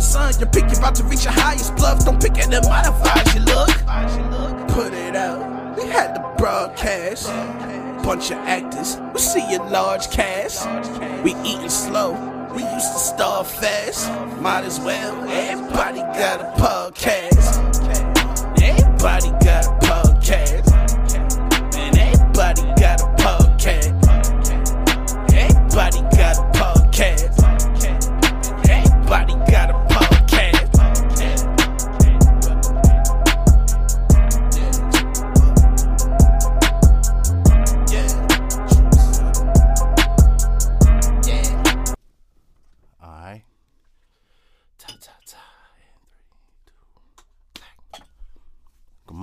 son. Your pick, you about to reach your highest bluff. Don't pick it up, modify your look. Put it out. We had the broadcast. Bunch of actors. We see a large cast. We eating slow. We used to starve fast. Might as well. Everybody got a podcast. Everybody got a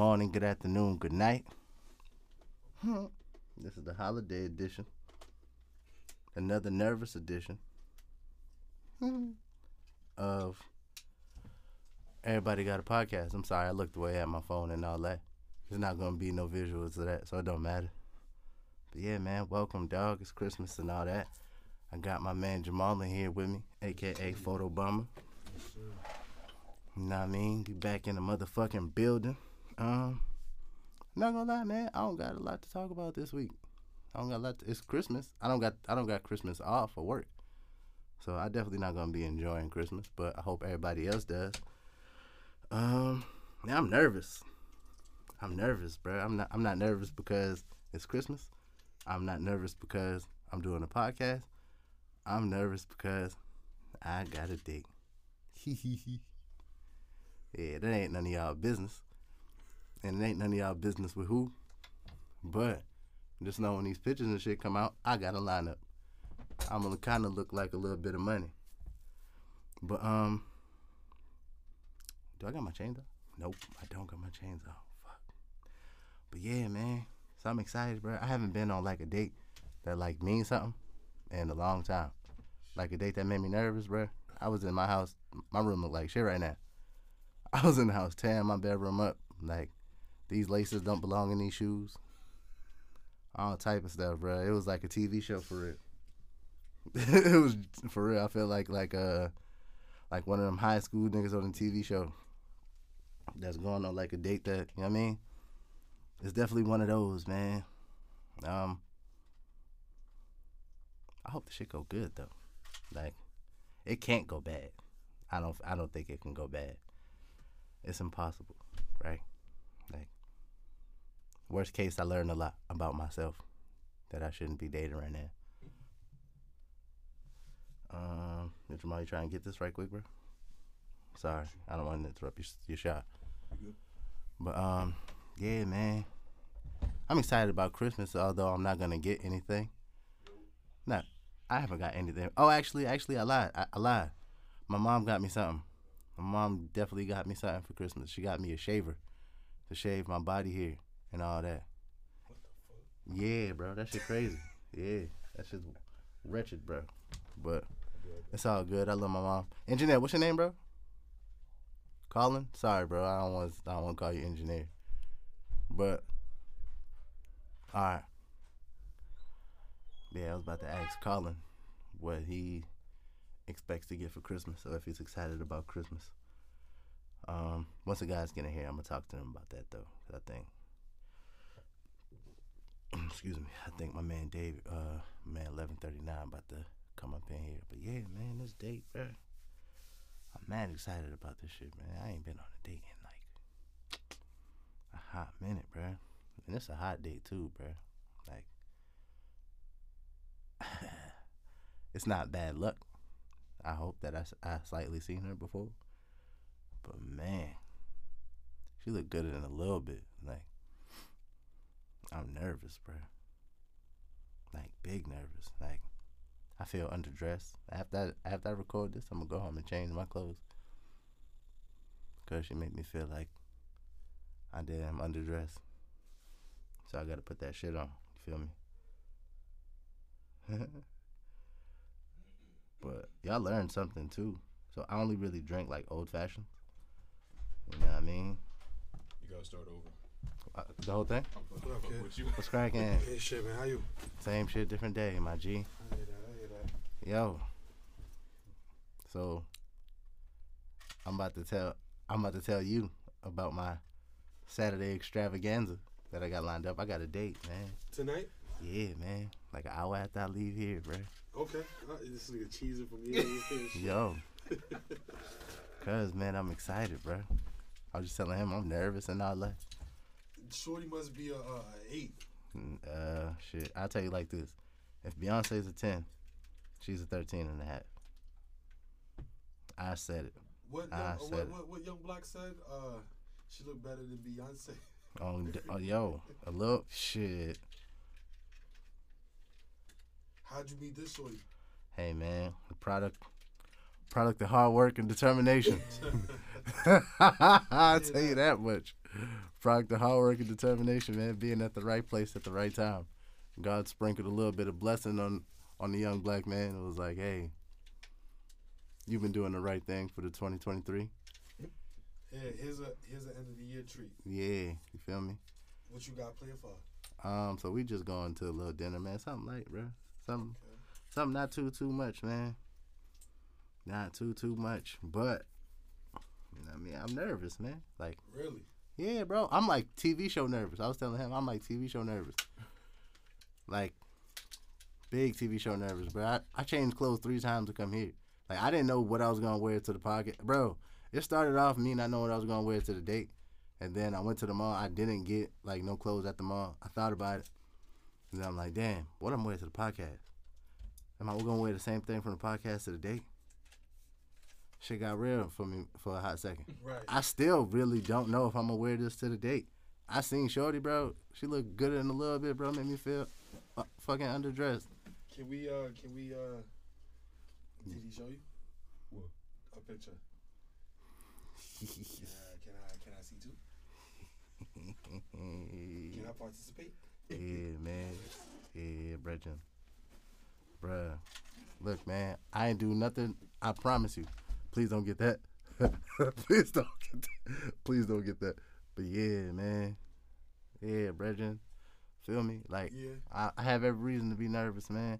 morning, good afternoon, good night. Hmm. This is the holiday edition. Another nervous edition hmm, of Everybody Got a Podcast. I'm sorry, I looked away at my phone and all that. There's not gonna be no visuals of that, so it don't matter. But yeah, man, welcome, dog. It's Christmas and all that. I got my man Jamal in here with me, aka Photo Bomber. You know what I mean? Be back in the motherfucking building. Um, not gonna lie, man. I don't got a lot to talk about this week. I don't got a lot. To, it's Christmas. I don't got. I don't got Christmas off for work, so I definitely not gonna be enjoying Christmas. But I hope everybody else does. Um, man, I'm nervous. I'm nervous, bro. I'm not. I'm not nervous because it's Christmas. I'm not nervous because I'm doing a podcast. I'm nervous because I got a date. yeah, that ain't none of y'all business. And it ain't none of y'all business with who. But just know when these pictures and shit come out, I got a lineup. I'm gonna kind of look like a little bit of money. But um, do I got my chains off? Nope, I don't got my chains off. Fuck. But yeah, man. So I'm excited, bro. I haven't been on like a date that like means something in a long time. Like a date that made me nervous, bro. I was in my house. My room looked like shit right now. I was in the house tearing my bedroom up. Like these laces don't belong in these shoes. All type of stuff, bro. It was like a TV show for real. it was for real. I felt like like uh like one of them high school niggas on a TV show that's going on like a date that you know what I mean. It's definitely one of those, man. Um, I hope the shit go good though. Like, it can't go bad. I don't. I don't think it can go bad. It's impossible, right? Worst case, I learned a lot about myself that I shouldn't be dating right now. Um, did Jamal, you try and get this right quick, bro? Sorry, I don't want to interrupt your your shot. But um, yeah, man. I'm excited about Christmas, although I'm not gonna get anything. No, I haven't got anything. Oh, actually, actually, I lied. I, I lied. My mom got me something. My mom definitely got me something for Christmas. She got me a shaver to shave my body hair and all that. Yeah, bro, that shit crazy. Yeah, that shit's wretched, bro. But it's all good. I love my mom. Engineer, what's your name, bro? Colin. Sorry, bro. I don't want. I don't want to call you engineer. But all right. Yeah, I was about to ask Colin what he expects to get for Christmas, or if he's excited about Christmas. Um, once the guys get in here, I'm gonna talk to him about that though. I think, excuse me, I think my man Dave, uh, man, eleven thirty nine, about to come up in here. But yeah, man, this date, bro. I'm mad excited about this shit, man. I ain't been on a date in like a hot minute, bro. And it's a hot date too, bro. Like, it's not bad luck. I hope that I, I slightly seen her before. But man, she looked good in a little bit. Like, I'm nervous, bro. Like, big nervous. Like, I feel underdressed. After I, after I record this, I'm gonna go home and change my clothes. Cause she made me feel like I damn underdressed. So I gotta put that shit on. You feel me? but y'all learned something too. So I only really drink like old fashioned. You know what I mean? You gotta start over. Uh, the whole thing. I'm What up, kid? What's cracking? Hey, shit, man. How you? Same shit, different day, my G. I hear that. I hear that. Yo. So I'm about to tell I'm about to tell you about my Saturday extravaganza that I got lined up. I got a date, man. Tonight? Yeah, man. Like an hour after I leave here, bro. Okay. Uh, this nigga cheesing from here. to here. Yo. Cause man, I'm excited, bro. I was just telling him I'm nervous and all that. Shorty must be a, a eight. Uh, shit. I'll tell you like this. If Beyonce's a 10, she's a 13 and a half. I said it. What, I young, said what, what, what Young Black said? Uh, she looked better than Beyonce. On, oh, yo, a little shit. How'd you meet this shorty? Hey, man, the product, product of hard work and determination. I'll tell you that much. Product of hard work and determination, man. Being at the right place at the right time. God sprinkled a little bit of blessing on on the young black man. It was like, hey, you've been doing the right thing for the 2023. Yeah, here's a here's an end of the year treat. Yeah, you feel me? What you got planned for? Um, so we just going to a little dinner, man. Something light, bro. Something, Okay. something not too too much, man. Not too too much, but you know what I mean, I'm nervous, man. Like, Really? Yeah, bro, I'm like TV show nervous. I was telling him I'm like TV show nervous, like big TV show nervous, bro. I, I changed clothes three times to come here. Like, I didn't know what I was gonna wear to the pocket, bro. It started off me not knowing what I was gonna wear to the date, and then I went to the mall. I didn't get like no clothes at the mall. I thought about it. And then I'm like, damn, what I'm wearing to the podcast? Am I gonna wear the same thing from the podcast to the date? Shit got real for me for a hot second. Right. I still really don't know if I'm gonna wear this to the date. I seen Shorty, bro. She looked good in a little bit, bro. Made me feel uh, fucking underdressed. Can we uh can we uh did he show you? What? A picture. Can I can I can I see too? Can I participate? yeah, man. Yeah, Brethren. Bruh. Look, man, I ain't do nothing. I promise you. Please don't get that. Please don't get that. Please don't get that. But yeah, man. Yeah, Brethren. Feel me? Like, Yeah. I, I have every reason to be nervous, man.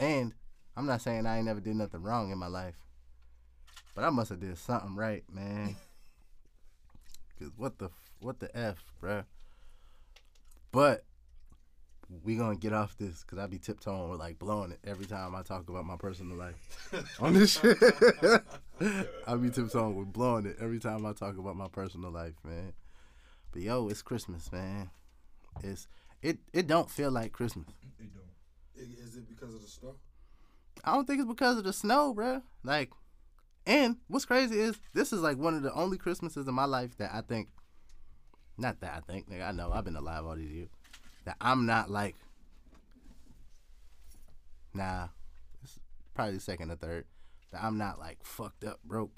And I'm not saying I ain't never did nothing wrong in my life. But I must have did something right, man. Cause what the f- what the f, bruh. But we gonna get off this because I be tiptoeing with like blowing it every time I talk about my personal life on this shit. I be tiptoeing with blowing it every time I talk about my personal life, man. But yo, it's Christmas, man. It's it it don't feel like Christmas. It don't. Is it because of the snow? I don't think it's because of the snow, bruh. Like, and what's crazy is this is like one of the only Christmases in my life that I think, not that I think, nigga, I know I've been alive all these years, that I'm not like, nah, it's probably second or third, that I'm not like fucked up broke.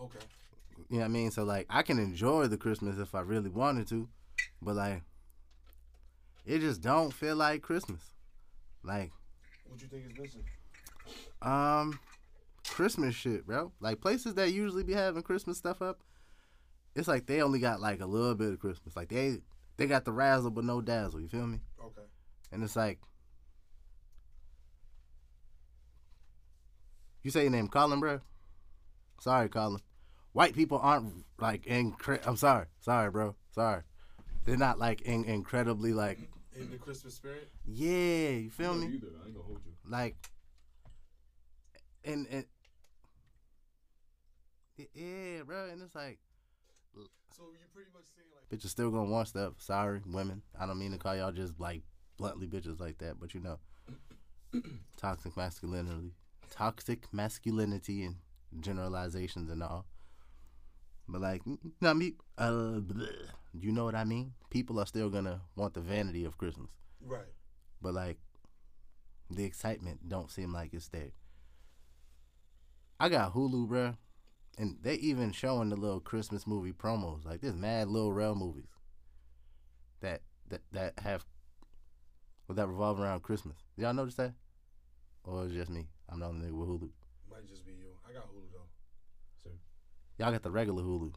Okay. You know what I mean? So like, I can enjoy the Christmas if I really wanted to, but like, it just don't feel like Christmas. Like, What you think is missing? Um, Christmas shit, bro. Like places that usually be having Christmas stuff up, it's like they only got like a little bit of Christmas. Like they they got the razzle but no dazzle. You feel me? Okay. And it's like, you say your name, Colin, bro. Sorry, Colin. White people aren't like incre- I'm sorry, sorry, bro. Sorry. They're not like in- incredibly like In the Christmas spirit? yeah. You feel Me me? either. I ain't gonna hold you. like and and yeah, bro, and it's like So you pretty much saying like bitches still gonna want stuff. Sorry, women. I don't mean to call y'all just like bluntly bitches like that, but you know, toxic masculinity, toxic masculinity, and generalizations and all. But like, not me. Uh, you know what I mean? People are still gonna want the vanity of Christmas. Right. but like the excitement don't seem like it's there. I got Hulu, bruh, and they even showing the little Christmas movie promos. Like there's mad little rail movies that that that have well, that revolve around Christmas. Y'all notice that, or is it just me? I'm the only nigga with Hulu. Might just be you. I got Hulu though. So, Y'all got the regular Hulu.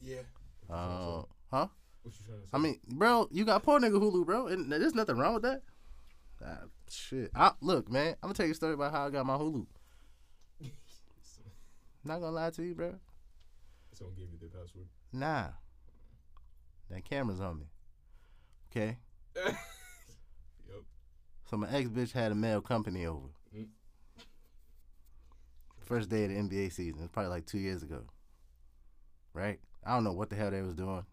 Yeah. Uh, huh? what you trying to say? I mean, bro, you got poor nigga Hulu, bro, and there's nothing wrong with that. Ah, shit. I, look, man, I'm gonna tell you a story about how I got my Hulu. Not gonna lie to you, bro. Someone gave you the password. Nah. That camera's on me. Okay. Yep. So my ex bitch had a male company over. Mm. First day of the NBA season. It's probably like two years ago. Right? I don't know what the hell they was doing.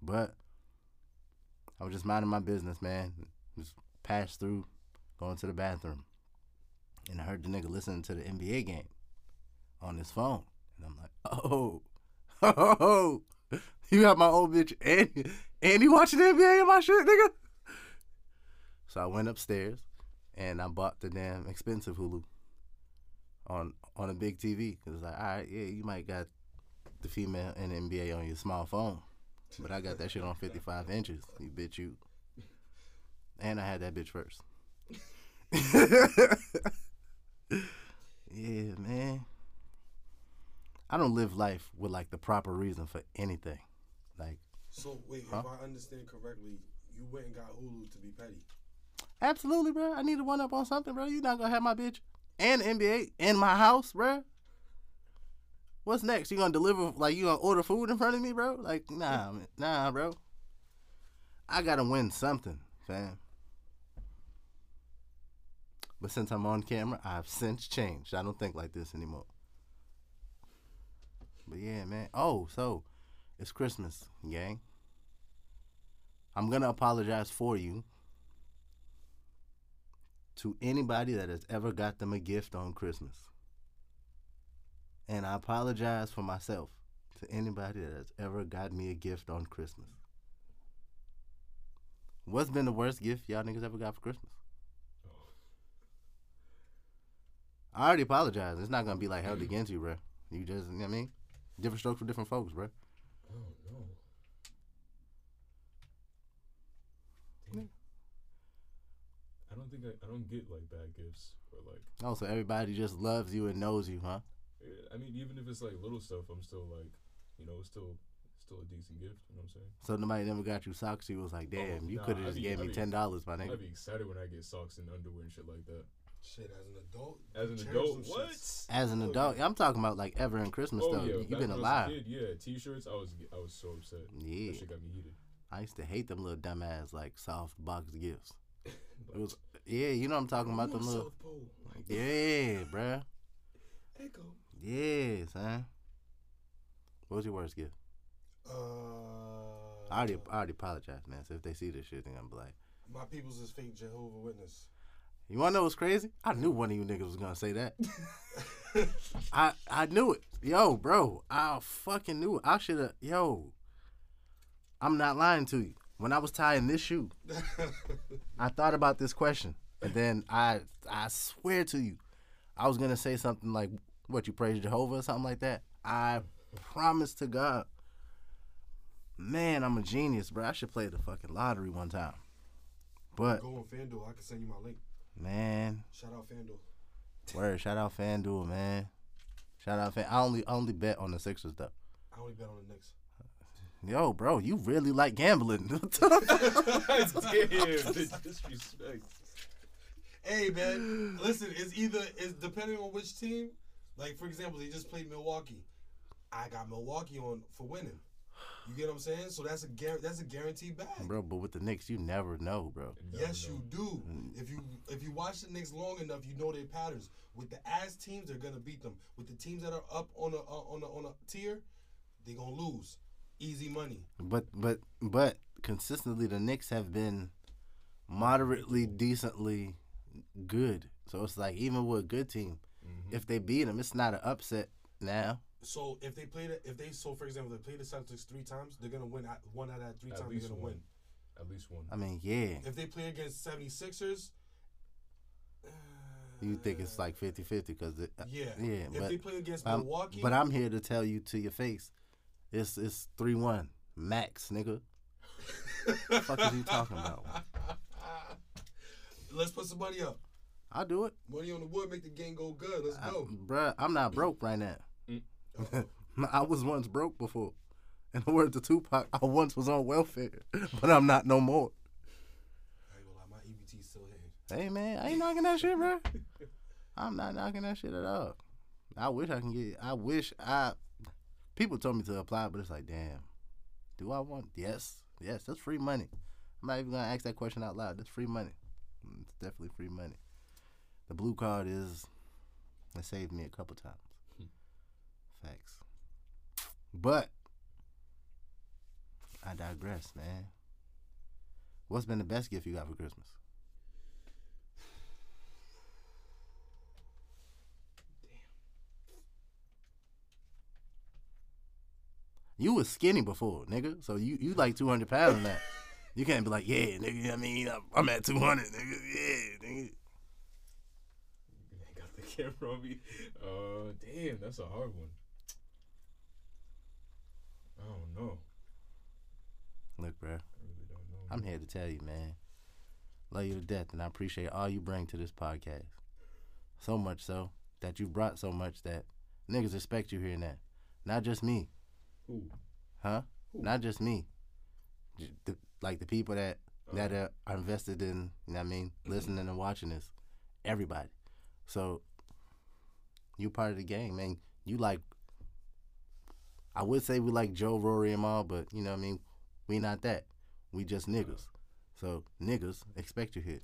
But I was just minding my business, man. Just passed through, going to the bathroom. And I heard the nigga listening to the NBA game on his phone. And I'm like, oh, oh, you got my old bitch and, and you watching NBA and my shit, nigga? So I went upstairs and I bought the damn expensive Hulu on on a big TV. It was like, all right, yeah, you might got the female and NBA on your small phone, but I got that shit on 55 inches. You bitch, you. And I had that bitch first. yeah, man. I don't live life with like the proper reason for anything. Like, So wait, Huh? if I understand correctly, you went and got Hulu to be petty. absolutely, bro. I need to one up on something, bro. You not gonna have my bitch and NBA in my house, bro. What's next? You gonna deliver like you gonna order food in front of me, bro? Like, nah, man. nah, bro. I gotta win something, fam. But since I'm on camera, I've since changed. I don't think like this anymore. But yeah, man. Oh, so it's Christmas, gang. I'm gonna apologize for you to anybody that has ever got them a gift on Christmas. And I apologize for myself to anybody that has ever got me a gift on Christmas. What's been the worst gift y'all niggas ever got for Christmas? I already apologize. It's not gonna be like held against you, bro. You just, you know what I mean? Different strokes for different folks, bro. Oh no. Damn. I don't think I, I don't get like bad gifts or like Oh, so everybody just loves you and knows you, huh? eh, I mean even if it's like little stuff I'm still like you know it's still still a decent gift you know what I'm saying So nobody never got you socks. You was like, damn, Oh, you nah, could have just be- gave I me ten dollars, my nigga. I'd be excited when I get socks and underwear and shit like that Shit, as an adult. as an adult what shits. As an adult, I'm talking about like ever in Christmas oh though. yeah You've back been when I was a alive. kid, yeah t-shirts I was I was so upset Yeah. that shit got me heated I used to hate them little dumbass like soft box gifts. It was yeah, you know what I'm talking about them little Like, Yeah, bruh. Echo. Yeah, son. What was your worst gift? Uh, I already I already apologize, man. So if they see this shit, they're gonna be like, My people's is fake Jehovah Witness. You wanna know what's crazy? I knew one of you niggas was gonna say that. I I knew it. Yo, bro, I fucking knew it. I should have yo. I'm not lying to you. When I was tying this shoe, I thought about this question, and then I I swear to you, I was gonna say something like, "What you praise Jehovah" or something like that. I promise to God, man, I'm a genius, bro. I should play the fucking lottery one time. But Go on FanDuel. I can send you my link. Man, Shout out FanDuel. word, shout out FanDuel, man. Shout out Fan. I only I only bet on the Sixers though. I only bet on the Knicks. Yo, bro, you really like gambling. Damn, disrespect. Hey man, listen. It's either it's depending on which team. Like for example, they just played Milwaukee. I got Milwaukee on for winning. You get what I'm saying? So that's a guar- that's a guaranteed bag. bro, but with the Knicks, you never know, bro. Never Yes, know. you do. If you if you watch the Knicks long enough, you know their patterns. With the ass teams, they're gonna beat them. With the teams that are up on a uh, on a on a tier, they're gonna lose. Easy money. But but but consistently, the Knicks have been moderately, decently good. So it's like even with a good team, Mhm. if they beat them, it's not an upset now. So if they play the, if they so for example they play the Celtics three times, they're gonna win at one out of that three At times. They're least gonna one. win. At least one. I mean, yeah, If they play against 76ers, uh, you think it's like 50-50 because uh, yeah, yeah, If but they play against I'm, Milwaukee, but I'm here to tell you to your face, it's it's three one max, nigga. What the fuck is you talking about? Let's put some money up. I'll do it, Money on the wood make the game go good. Let's I, go. bruh. I'm not broke right now. I was once broke before. In the words of Tupac, I once was on welfare, but I'm not no more. I ain't gonna lie, my EBT still. Hey man, I ain't knocking that shit, bro. I'm not knocking that shit at all. I wish I can get. I wish I. People told me to apply, but it's like, damn. Do I want? Yes, yes. That's free money. I'm not even gonna ask that question out loud. That's free money. It's definitely free money. The blue card is. It saved me a couple times. Facts. But I digress, man. What's been the best gift you got for Christmas? Damn. You was skinny before, nigga. So you you like two hundred pounds now. You can't be like, yeah, nigga. I mean, I'm, at two hundred, nigga. Yeah, nigga. I got the camera on me. Uh, damn, that's a hard one. I don't know. Look, bro. I really don't know. I'm here to tell you, man. Love you to death, and I appreciate all you bring to this podcast. So much so that you brought so much that niggas expect you here now. Not just me, Ooh, huh? Who? Not just me. The, like the people that oh. that are, are invested in, you know what I mean, mm-hmm. listening and watching this. Everybody. So you part of the game, man. You like. I would say we like Joe, Rory, and all, but you know what I mean. We not that. We just niggas. So niggas expect you here.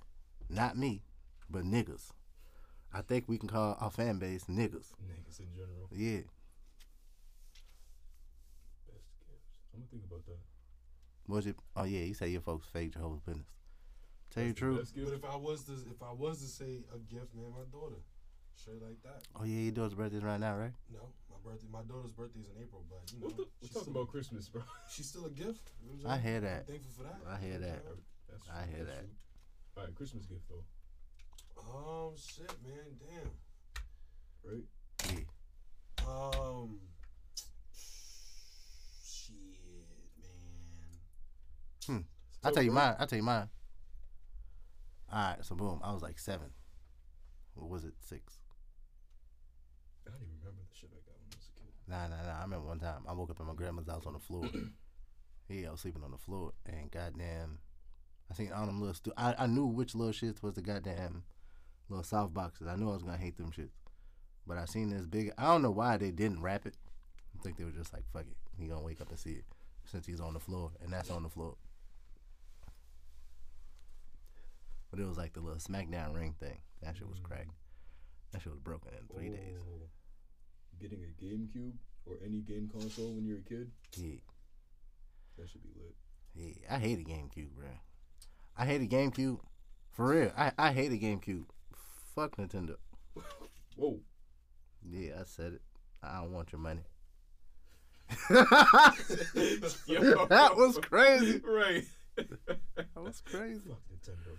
Not me, but niggas. I think we can call our fan base niggas. niggas in general. Yeah. Best gifts. I'm gonna think about that. Was it? Oh yeah, you say your folks fake Jehovah's Witness. Tell you the truth. But if I was to if I was to say a gift, man, my daughter, straight like that. Oh yeah, your daughter's birthday's right now, right? No, birthday, my daughter's birthday is in April, but you know, What the? We're talking still, about Christmas, bro. she's still a gift. You know I I'm saying? hear I'm that. thankful for that. I hear that. I'm That's I hear that's that. true. All right, Christmas gift though, saying? Um, shit, man, damn. right? Yeah. Um, shit, man. It's I'll tell you bro. mine. I'll tell you mine. All right, so boom, I was like seven. What was it? Six. I don't even remember the shit I got when I was a kid. Nah, nah, nah. I remember one time I woke up at my grandma's house on the floor. yeah, I was sleeping on the floor, and goddamn, I seen all them little. Stu- I I knew which little shits was the goddamn little soft boxes. I knew I was gonna hate them shits, but I seen this big. I don't know why they didn't wrap it. I think they were just like, fuck it, he gonna wake up and see it since he's on the floor, and that's on the floor. But it was like the little SmackDown ring thing. That shit was mm. cracked. That shit was broken in three days. Oh. Getting a GameCube or any game console when you're a kid, Yeah. that should be lit. Yeah, I hated GameCube, bro. I hate hated GameCube. For real, I I hated GameCube. Fuck Nintendo. Whoa. Yeah, I said it. I don't want your money. That was crazy. right. That was crazy. Fuck Nintendo.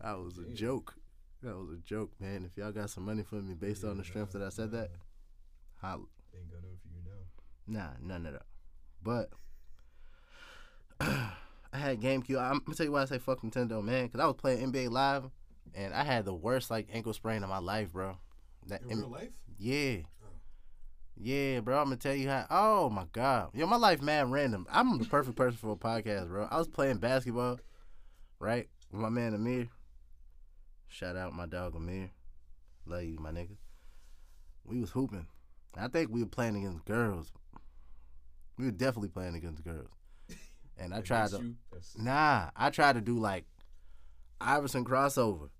That was a joke. That was a joke, man. If y'all got some money for me based on the strength that I said that, Ain't got none for you now. Nah, none of that. But I had GameCube. I'm gonna tell you why I say fuck Nintendo, man. Cause I was playing NBA Live, and I had the worst like ankle sprain of my life, bro. That In real life? yeah, Oh. yeah, bro. I'm gonna tell you how. Oh my god, yo, my life mad random. I'm the perfect person for a podcast, bro. I was playing basketball, right, with my man Amir. Shout out my dog Amir. Love you, my nigga. We was hooping. I think we were playing against girls. We were definitely playing against girls. And I tried to Nah, I tried to do like Iverson crossover.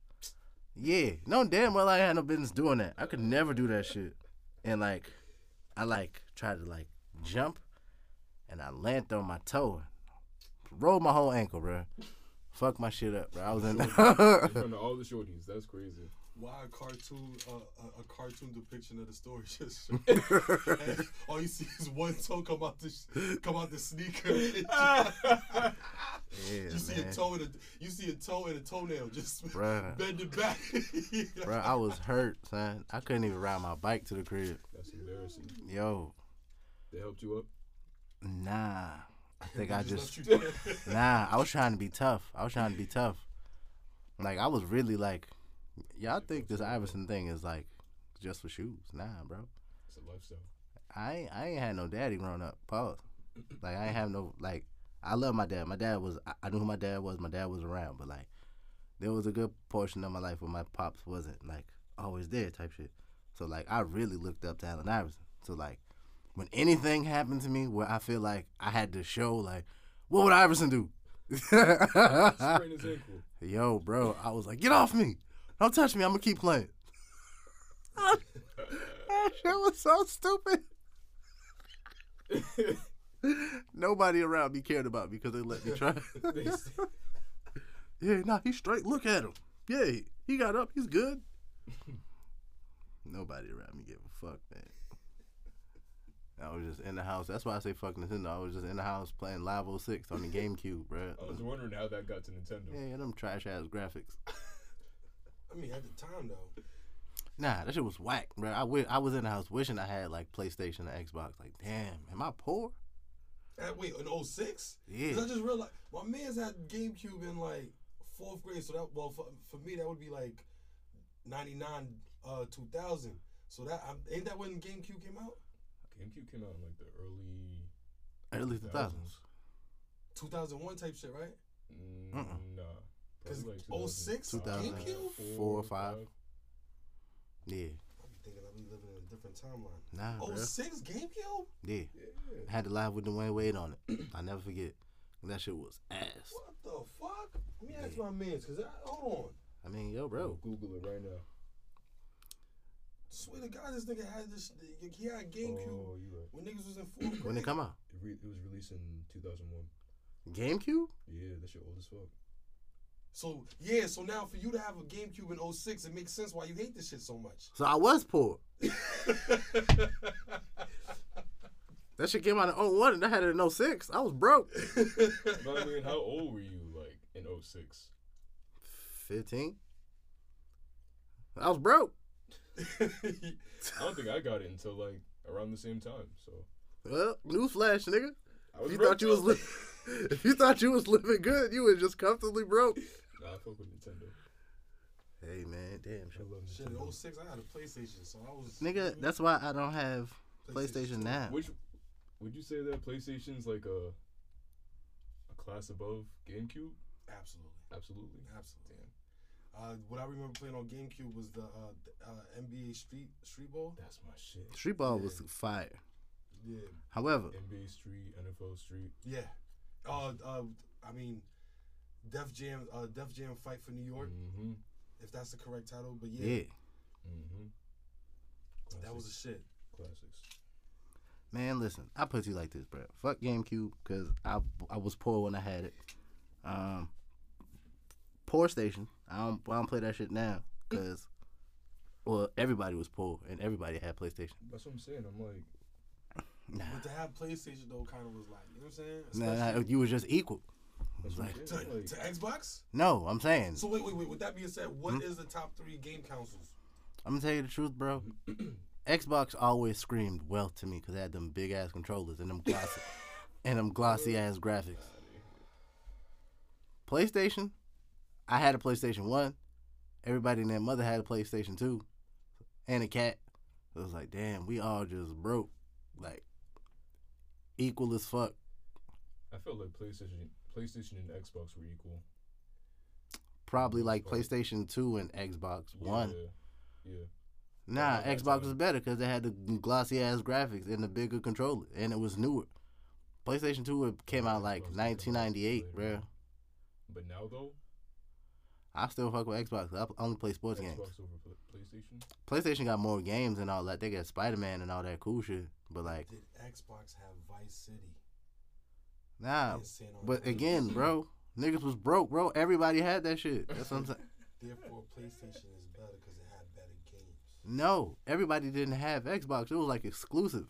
Yeah, no damn well I had no business doing that. I could never do that shit. And like, I like tried to like jump, and I landed on my toe, rolled my whole ankle, bro. Fuck my shit up, bro. I was in. in front of all the shorties. That's crazy. Why a cartoon, uh, a, a cartoon depiction of the story? Just all you see is one toe come out the sh- come out the sneaker. yeah, you see man. a toe and a you see a toe and a toenail just Bruh. bend it back. Bro, I was hurt, son. I couldn't even ride my bike to the crib. That's embarrassing. Yo, They helped you up. nah. I think I just. Nah, I was trying to be tough. I was trying to be tough. Like I was really like, y'all think this Iverson thing is like just for shoes? Nah, bro. It's a lifestyle. I ain't, I ain't had no daddy growing up. Pause. Like I ain't have no like. I love my dad. My dad was. I- I knew who my dad was. My dad was around, but like, there was a good portion of my life where my pops wasn't like always there type shit. So like I really looked up to Allen Iverson. So like when anything happened to me where I feel like I had to show like what would Iverson do? Sprain his ankle. Yo, bro, I was like, get off me. Don't touch me. I'm gonna keep playing. that shit was so stupid. Nobody around me cared about me because they let me try. Yeah, nah, he's straight. Look at him. Yeah, he- he got up. He's good. Nobody around me gave a fuck, man. I was just in the house. That's why I say fuck Nintendo. I was just in the house playing Live 06 on the GameCube, bro. I was wondering how that got to Nintendo. Yeah, them trash ass graphics. I mean, at the time though, Nah, that shit was whack, bro. I, wi- I was in the house wishing I had like PlayStation and Xbox. Like, damn, am I poor? at, wait, in 06? Yeah. Cause I just realized my man's had GameCube in like fourth grade. So that well for, for me that would be like 99, uh, 2000. So that um, ain't that when GameCube came out? GameCube came out in like the early Early 2000s. 2001 type shit, right? Mm, Mm-mm. Nah. Cause like 06 2000. GameCube. Four or five. Yeah. I be thinking I be living in a different timeline. Nah, bro. 06 GameCube? Yeah. Yeah. Had to live with Dwyane Wade on it. I never forget. That shit was ass. What the fuck? Let me ask my man's, cause I, hold on. I mean, yo, bro. Google it right now. Swear to God, this nigga had this. He had GameCube Oh, right. when niggas was in fourth grade. When it come out? It, re- it was released in 2001. GameCube? Yeah, that shit old as fuck. So yeah, so now for you to have a GameCube in 06, it makes sense why you hate this shit so much. So I was poor. That shit came out in 01 and I had it in 06. I was broke. But I mean, how old were you like in 06? 15. I was broke. I don't think I got it until like around the same time. So Well, newsflash, nigga. If you thought you was li- if you thought you was living good, you was just comfortably broke. Nah, I fuck with Nintendo. Hey man, damn shit. Shit, in Nintendo. 06, I had a PlayStation, so I was. Nigga, that's why I don't have PlayStation two. now. Which would you say that PlayStation's like a a class above GameCube? Absolutely, Absolutely. absolutely. Uh, what I remember playing on GameCube was the uh, the, uh, NBA Street Street Ball. That's my shit. Street ball was fire. Yeah, However, NBA Street, NFL Street. yeah. Uh, uh, I mean, Def Jam, uh, Def Jam Fight for New York, Mm-hmm. if that's the correct title. But yeah, yeah. Mm-hmm. that was a shit. classics. Man, listen, I put you like this, bro. Fuck GameCube, cause I I was poor when I had it. Um, poor station. I don't I don't play that shit now, cause well everybody was poor and everybody had PlayStation. That's what I'm saying. I'm like, Nah, But to have PlayStation though, kind of was like, you know what I'm saying? nah, Especially nah you was just equal. Like- to. Like, to Xbox. No, I'm saying So wait, wait, wait. With that being said, what is Hmm? the top three game consoles? I'm gonna tell you the truth, bro. Xbox always screamed wealth to me because it had them big ass controllers and them glossy and them glossy ass graphics. PlayStation, I had a PlayStation One. Everybody and their mother had a PlayStation Two, and a cat. It was like, damn, we all just broke, like equal as fuck. I felt like PlayStation, PlayStation and Xbox were equal. Probably like PlayStation Two and Xbox Yeah, One. Yeah. Nah, Around that Xbox was better because they had the glossy ass graphics and the bigger controller, and it was newer. PlayStation Two came out like Xbox came out 1998, later bro. But now though, I still fuck with Xbox. I only play sports games. Xbox over PlayStation. PlayStation got more games and all that. They got Spider Man and all that cool shit. But like, Did Xbox have Vice City? nah. But again, bro, niggas was broke, bro. Everybody had that shit. That's what I'm saying. Therefore, PlayStation is better because it had better games. No, everybody didn't have Xbox. It was like exclusive.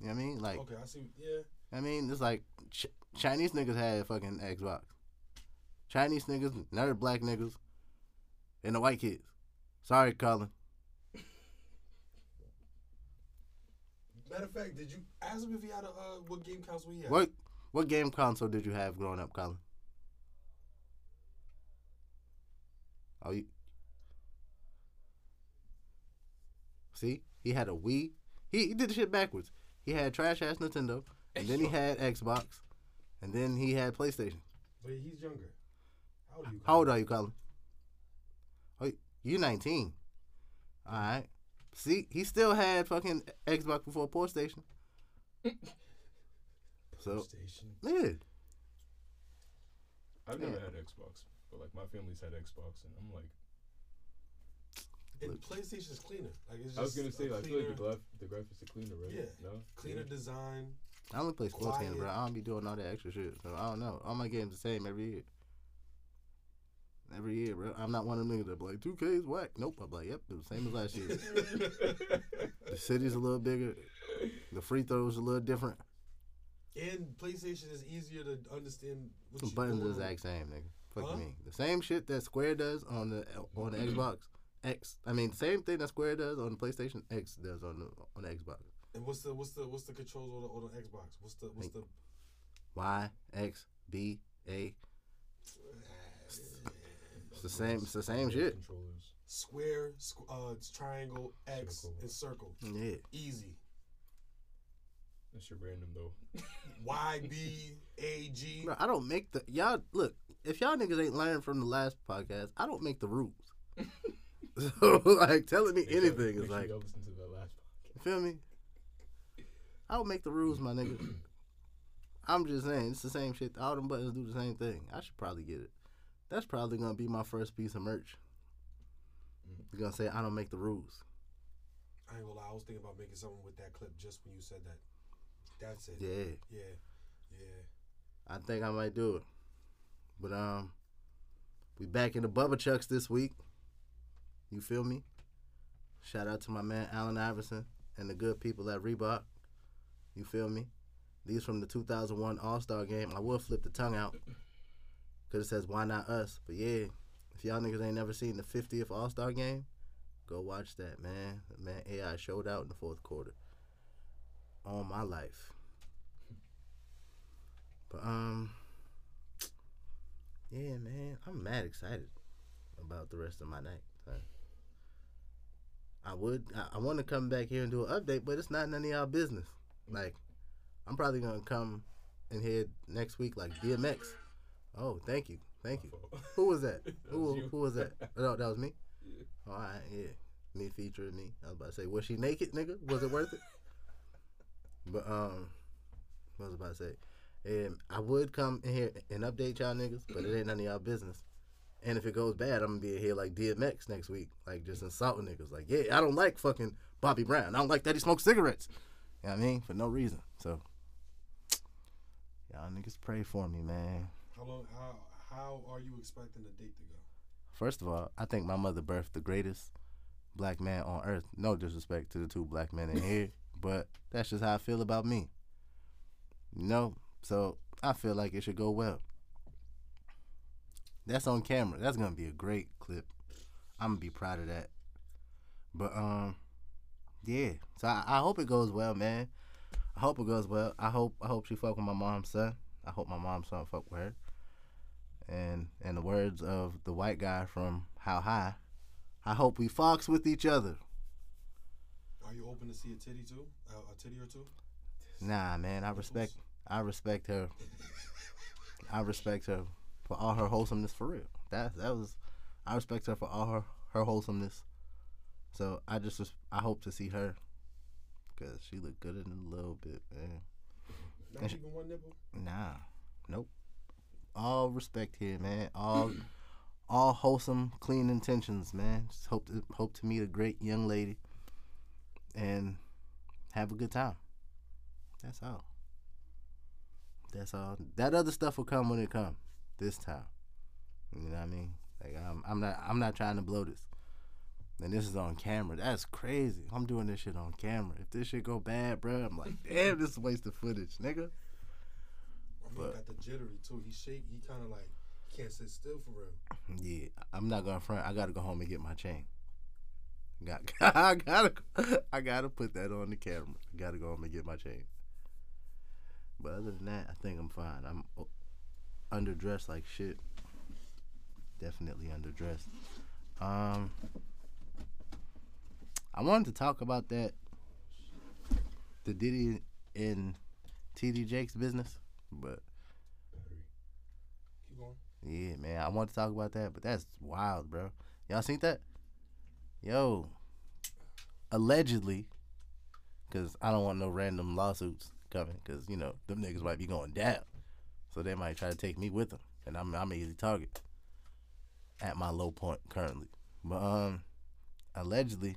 You know what I mean? Like, Okay, I see. Yeah, I mean, it's like Ch- Chinese niggas had fucking Xbox. Chinese niggas, nerd black niggas, and the white kids. Sorry, Colin. matter of fact, did you ask him if he had a uh, what game console he had? What what game console did you have growing up, Colin? Oh, you see, he had a Wii. He, he did the shit backwards. He had trash ass Nintendo, and then he had Xbox, and then he had PlayStation. But he's younger. How old are you? How old are you, Colin? Oh, you 19. All right. See, he still had fucking Xbox before PlayStation. So Station. yeah, I've never Yeah. had Xbox, but like my family's had Xbox, and I'm like, And PlayStation's cleaner. Like it's just I was gonna say, a I feel like the, cleaner, graph, the graphics are cleaner, right? Yeah. No. cleaner Yeah. design. I only play sports games, bro. Quiet. I don't be doing all that extra shit. So I don't know. All my games the same every year. Every year, bro. I'm not one of them niggas that be like, 2K is whack. Nope. I'm like, yep, it's the same as last year. the city's a little bigger. The free throws a little different. And PlayStation is easier to understand. What The you buttons the exact same, nigga. Fuck Huh? me. The same shit that Square does on the on the Xbox X. I mean, same thing that Square does on the PlayStation X does on the on the Xbox. And what's the what's the what's the controls on the, on the Xbox? What's the what's the Y X B A. It's the same. It's the same shit. Controllers. square, squ- uh, triangle, X, Circle. and circle? Yeah. Easy. That shit random though. Y B A G. Bro, I don't make the y'all look. If y'all niggas ain't learned from the last podcast, I don't make the rules. so like telling me Make anything make is sure like, y'all listen to that last you feel me? I don't make the rules, my nigga. I'm just saying it's the same shit. All them buttons do the same thing. I should probably get it. That's probably gonna be my first piece of merch. You're gonna say I don't make the rules. I ain't gonna lie. I was thinking about making something with that clip just when you said that. That's it. Yeah. Yeah. Yeah. I think I might do it. But um, we back in the Bubba Chucks this week. You feel me? Shout out to my man Allen Iverson and the good people at Reebok. You feel me? These from the 2001 All Star game. I will flip the tongue out because it says why not us. But yeah, if y'all niggas ain't never seen the 50th All Star game, go watch that, man. Man, AI showed out in the fourth quarter. All my life. But um, yeah, man, I'm mad excited about the rest of my night. I would, I, I want to come back here and do an update, but it's not none of y'all business. Like, I'm probably gonna come in here next week, like DMX. Oh, thank you, thank you. Who was that? That who was who was that? No, that was me. Yeah. All right, yeah, me featuring me. I was about to say, was she naked, nigga? Was it worth it? But um, what was I about to say? And I would come in here and update y'all niggas, but it ain't none of y'all business. And if it goes bad, I'm gonna be here like DMX next week, like just insulting niggas. Like, yeah, I don't like fucking Bobby Brown. I don't like that he smokes cigarettes. You know what I mean? For no reason. So, y'all niggas pray for me, man. How long? How how are you expecting the date to go? First of all, I think my mother birthed the greatest black man on earth. No disrespect to the two black men in here, but that's just how I feel about me. You know? So I feel like it should go well. That's on camera. That's gonna be a great clip. I'm gonna be proud of that. But um, yeah. So I, I hope it goes well, man. I hope it goes well. I hope I hope she fuck with my mom's son. I hope my mom's son fuck with her. And in the words of the white guy from How High, I hope we fox with each other. Are you open to see a titty too? Uh, a titty or two? Nah, man, I respect I respect her. I respect her for all her wholesomeness for real. That that was I respect her for all her her wholesomeness. So I just I hope to see her cuz she looked good in a little bit, man. Not And she- even one nipple. Nah. Nope. All respect here, man. All all wholesome, clean intentions, man. Just hope to hope to meet a great young lady and have a good time. That's all. That's all. That other stuff will come when it come. This time. You know what I mean? Like I'm I'm not I'm not trying to blow this. And this is on camera. That's crazy. I'm doing this shit on camera. If this shit go bad, bro, I'm like, damn, this is wasted footage, nigga. But- got the jittery too. He shake. He kind of like he can't sit still for real. Yeah, I'm not gonna front. I gotta go home and get my chain. Got, I gotta, I gotta put that on the camera. I gotta go home and get my chain. But other than that, I think I'm fine. I'm underdressed like shit. Definitely underdressed. Um, I wanted to talk about that, the Diddy and TD Jakes business, but Keep going. yeah, man, I want to talk about that, but that's wild, bro. Y'all seen that? Yo, allegedly, because I don't want no random lawsuits coming, because you know them niggas might be going down, so they might try to take me with them, and I'm I'm an easy target at my low point currently. But um, allegedly,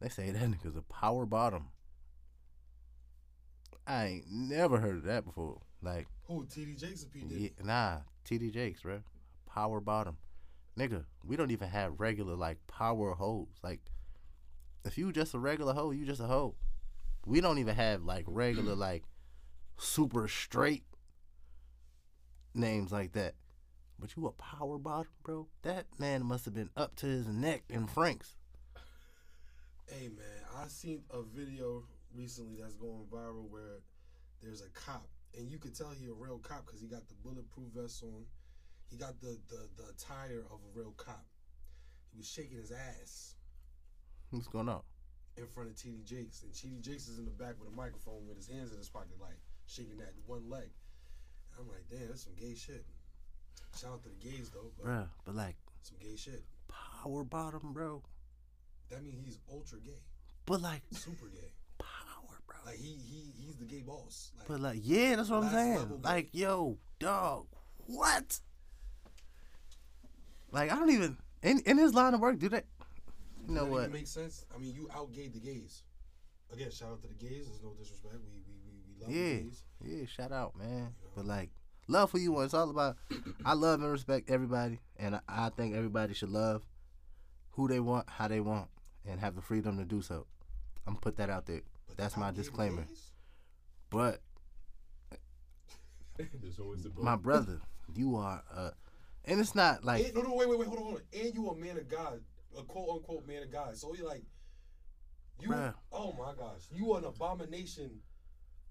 they say that nigga's a power bottom. I ain't never heard of that before. Like, Who? TD Jakes or P Diddy? yeah, nah, TD Jakes, bro, power bottom, nigga. We don't even have regular like power hoes. Like, if you just a regular hoe, you just a hoe. We don't even have like regular mm. like super straight names like that. But you a power bottom, bro? That man must have been up to his neck in Franks. Hey man, I seen a video recently that's going viral where there's a cop, and you could tell he a real cop because he got the bulletproof vest on. He got the, the the attire of a real cop. He was shaking his ass What's going on? in front of TD Jakes, and TD Jakes is in the back with a microphone with his hands in his pocket, like shaking that one leg. And I'm like, damn, that's some gay shit. Shout out to the gays though, but Bruh, but like some gay shit. power bottom, bro. That means he's ultra gay, But like super gay. Like he he he's the gay boss. Like, But like, yeah, that's what I'm saying. Like, yo, dog, what? Like, I don't even in in his line of work. Do that? You know that what? even make sense? I mean, you outgayed the gays. Again, shout out to the gays. There's no disrespect. We we we, we love Yeah, the gays. yeah. Shout out, man. But like, love for you. It's all about. I love and respect everybody, and I, I think everybody should love who they want, how they want, and have the freedom to do so. I'm gonna put that out there. That's my disclaimer. But There's always the my brother, you are, uh, and it's not like And, no, no, wait, wait, wait, hold on, hold on. And you a man of God, a quote unquote man of God. So you're like, you. Bruh. Oh my gosh, you are an abomination,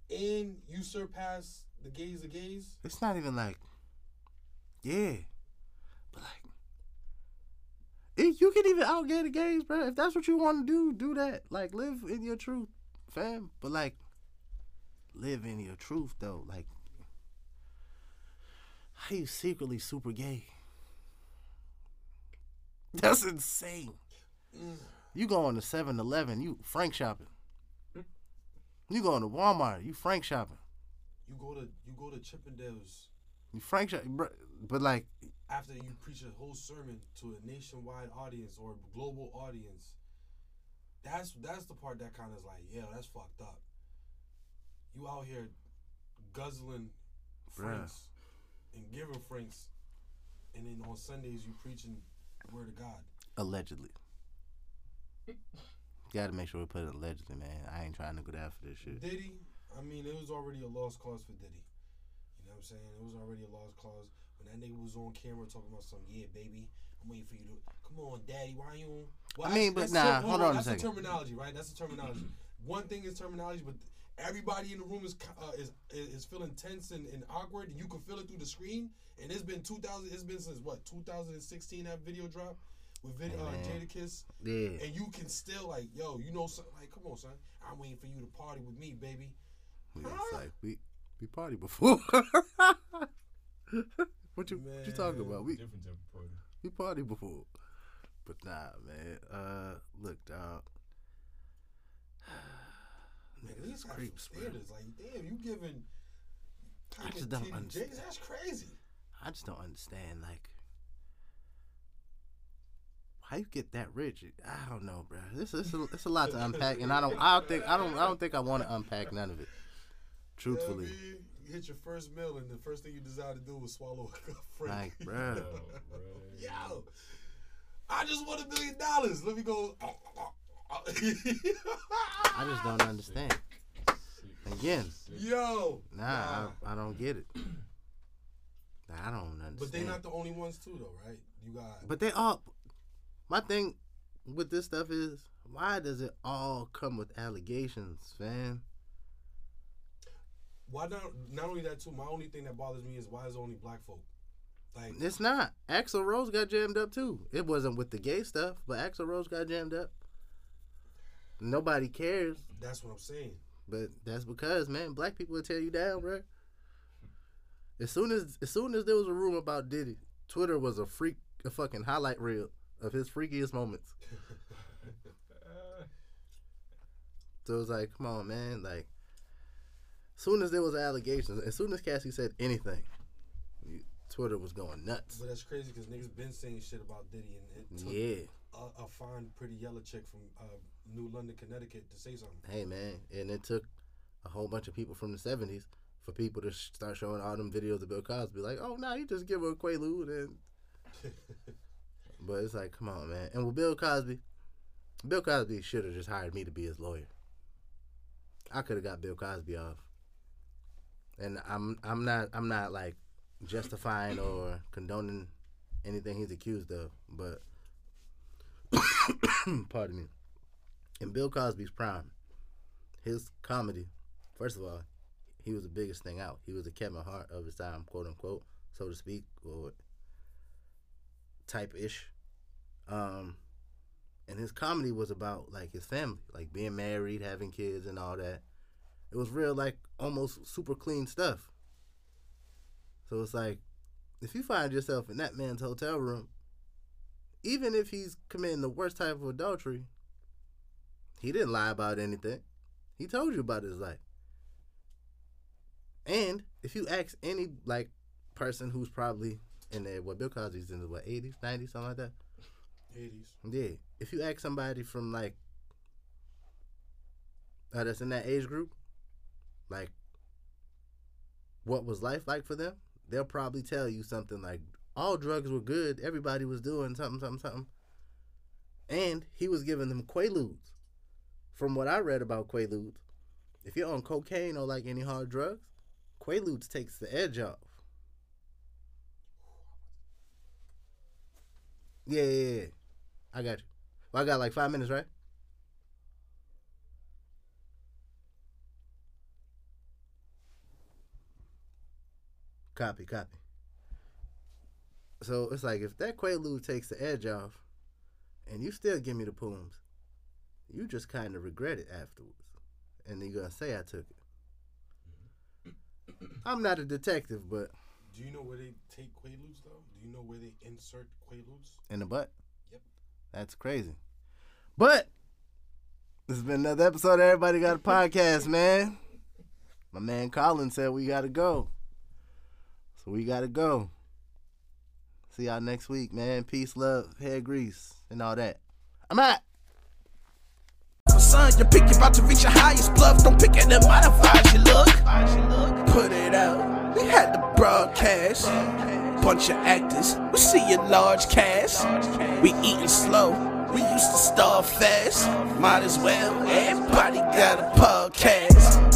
and you surpass the gays of gays. it's not even like, yeah, but like, if you can even outgay the gays, bro. If that's what you want to do, do that. Like, live in your truth, fam. But like, live in your truth though. Like, how you secretly super gay? That's insane. Mm. You going to 7-Eleven, you Frank shopping. Hmm? You going to Walmart, you Frank shopping. You go to you go to Chippendales You Frank shopping, but like, after you preach a whole sermon to a nationwide audience or a global audience. That's that's the part that kind of is like, yeah, that's fucked up. You out here guzzling franks and giving franks, and then on Sundays you preaching the word of God. Allegedly. Got to make sure we put it allegedly, man. I ain't trying to go down for this shit. Diddy, I mean, it was already a lost cause for Diddy. You know what I'm saying? It was already a lost cause. When that nigga was on camera talking about some, yeah, baby, I'm waiting for you to come on, daddy. Why you? Well, I mean, but that's nah, ter- hold on a That's second. the terminology, right? That's the terminology. One thing is terminology, but everybody in the room is uh, is is feeling tense and, and awkward, and you can feel it through the screen. And it's been 2000. It's been since what 2016 that video dropped with video, uh, Man. Jadakiss Yeah. and you can still like, yo, you know, something like, come on, son, I'm waiting for you to party with me, baby. Yeah, it's like we we party before. what you what you talking about? We different type of party. we party before. But nah, man. Uh, look, dog. Man, Niggas these is have creeps, bro. standards. Like, damn, you giving. I just don't TD understand. Jakes, That's crazy. I just don't understand, like, how you get that rich. I don't know, bro. This is a, it's a lot to unpack, and I don't, I don't think, I don't, I don't think I want to unpack none of it. Truthfully, You, know I mean? You hit your first meal, and the first thing you decide to do was swallow a frank. like, bro. Yo, bro. Yo, I just want a million dollars. Let me go. I just don't understand. Again, Yo, nah, nah. I, I don't get it. Nah, I don't understand. But they're not the only ones too, though, right? You got. But they all. My thing with this stuff is, why does it all come with allegations, fam? Why not? Not only that too. My only thing that bothers me is why is it only black folk? Like It's not. Axl Rose got jammed up too. It wasn't with the gay stuff, but Axl Rose got jammed up. Nobody cares, that's what I'm saying. but that's because man, black people will tear you down, bro. As soon as as soon as there was a rumor about Diddy, Twitter was a freak, a fucking highlight reel of his freakiest moments. So it was like, come on, man. Like, as soon as there was allegations, as soon as Cassie said anything, Twitter was going nuts. But that's crazy because niggas been saying shit about Diddy and it took Yeah. a, a fine, pretty yellow chick from uh, New London, Connecticut to say something. Hey, man. And it took a whole bunch of people from the 70s for people to sh- start showing all them videos of Bill Cosby. Like, oh, no, you just give her a Quaalude. And... But it's like, come on, man. And with Bill Cosby, Bill Cosby should have just hired me to be his lawyer. I could have got Bill Cosby off. And I'm I'm not I'm not like justifying or condoning anything he's accused of, but pardon me. In Bill Cosby's prime, his comedy, first of all, he was the biggest thing out. He was the Kevin Hart of his time, quote unquote, so to speak, or type ish. Um, and his comedy was about like his family, like being married, having kids, and all that. It was real, like almost super clean stuff. So it's like, if you find yourself in that man's hotel room, even if he's committing the worst type of adultery, he didn't lie about anything. He told you about his life. And if you ask any like person who's probably in their what Bill Cosby's in the what eighties, nineties, something like that. 80s. Yeah. If you ask somebody from like uh, that's in that age group, like what was life like for them, they'll probably tell you something like all drugs were good, everybody was doing something, something, something. And he was giving them Quaaludes. From what I read about Quaaludes, if you're on cocaine or like any hard drugs, Quaaludes takes the edge off. Yeah, yeah, yeah. I got you. Well, I got like five minutes, right? Copy, copy. So it's like if that Quaalude takes the edge off, and you still give me the pooms, you just kind of regret it afterwards, and you're gonna say I took it. I'm not a detective, but Do you know where they take Quaaludes though? Do you know where they insert Quaaludes? in the butt. Yep. That's crazy. But this has been another episode of Everybody Got a Podcast, man. My man Colin said we gotta go. So we gotta go. See y'all next week, man. Peace, love, hair grease, and all that. I'm out. Son, your pick, you about to reach your highest bluff. Don't pick it and modify your look. Put it out. We had the broadcast. Bunch of actors. We see a large cast. We eating slow. We used to starve fast. Might as well. Everybody got a podcast.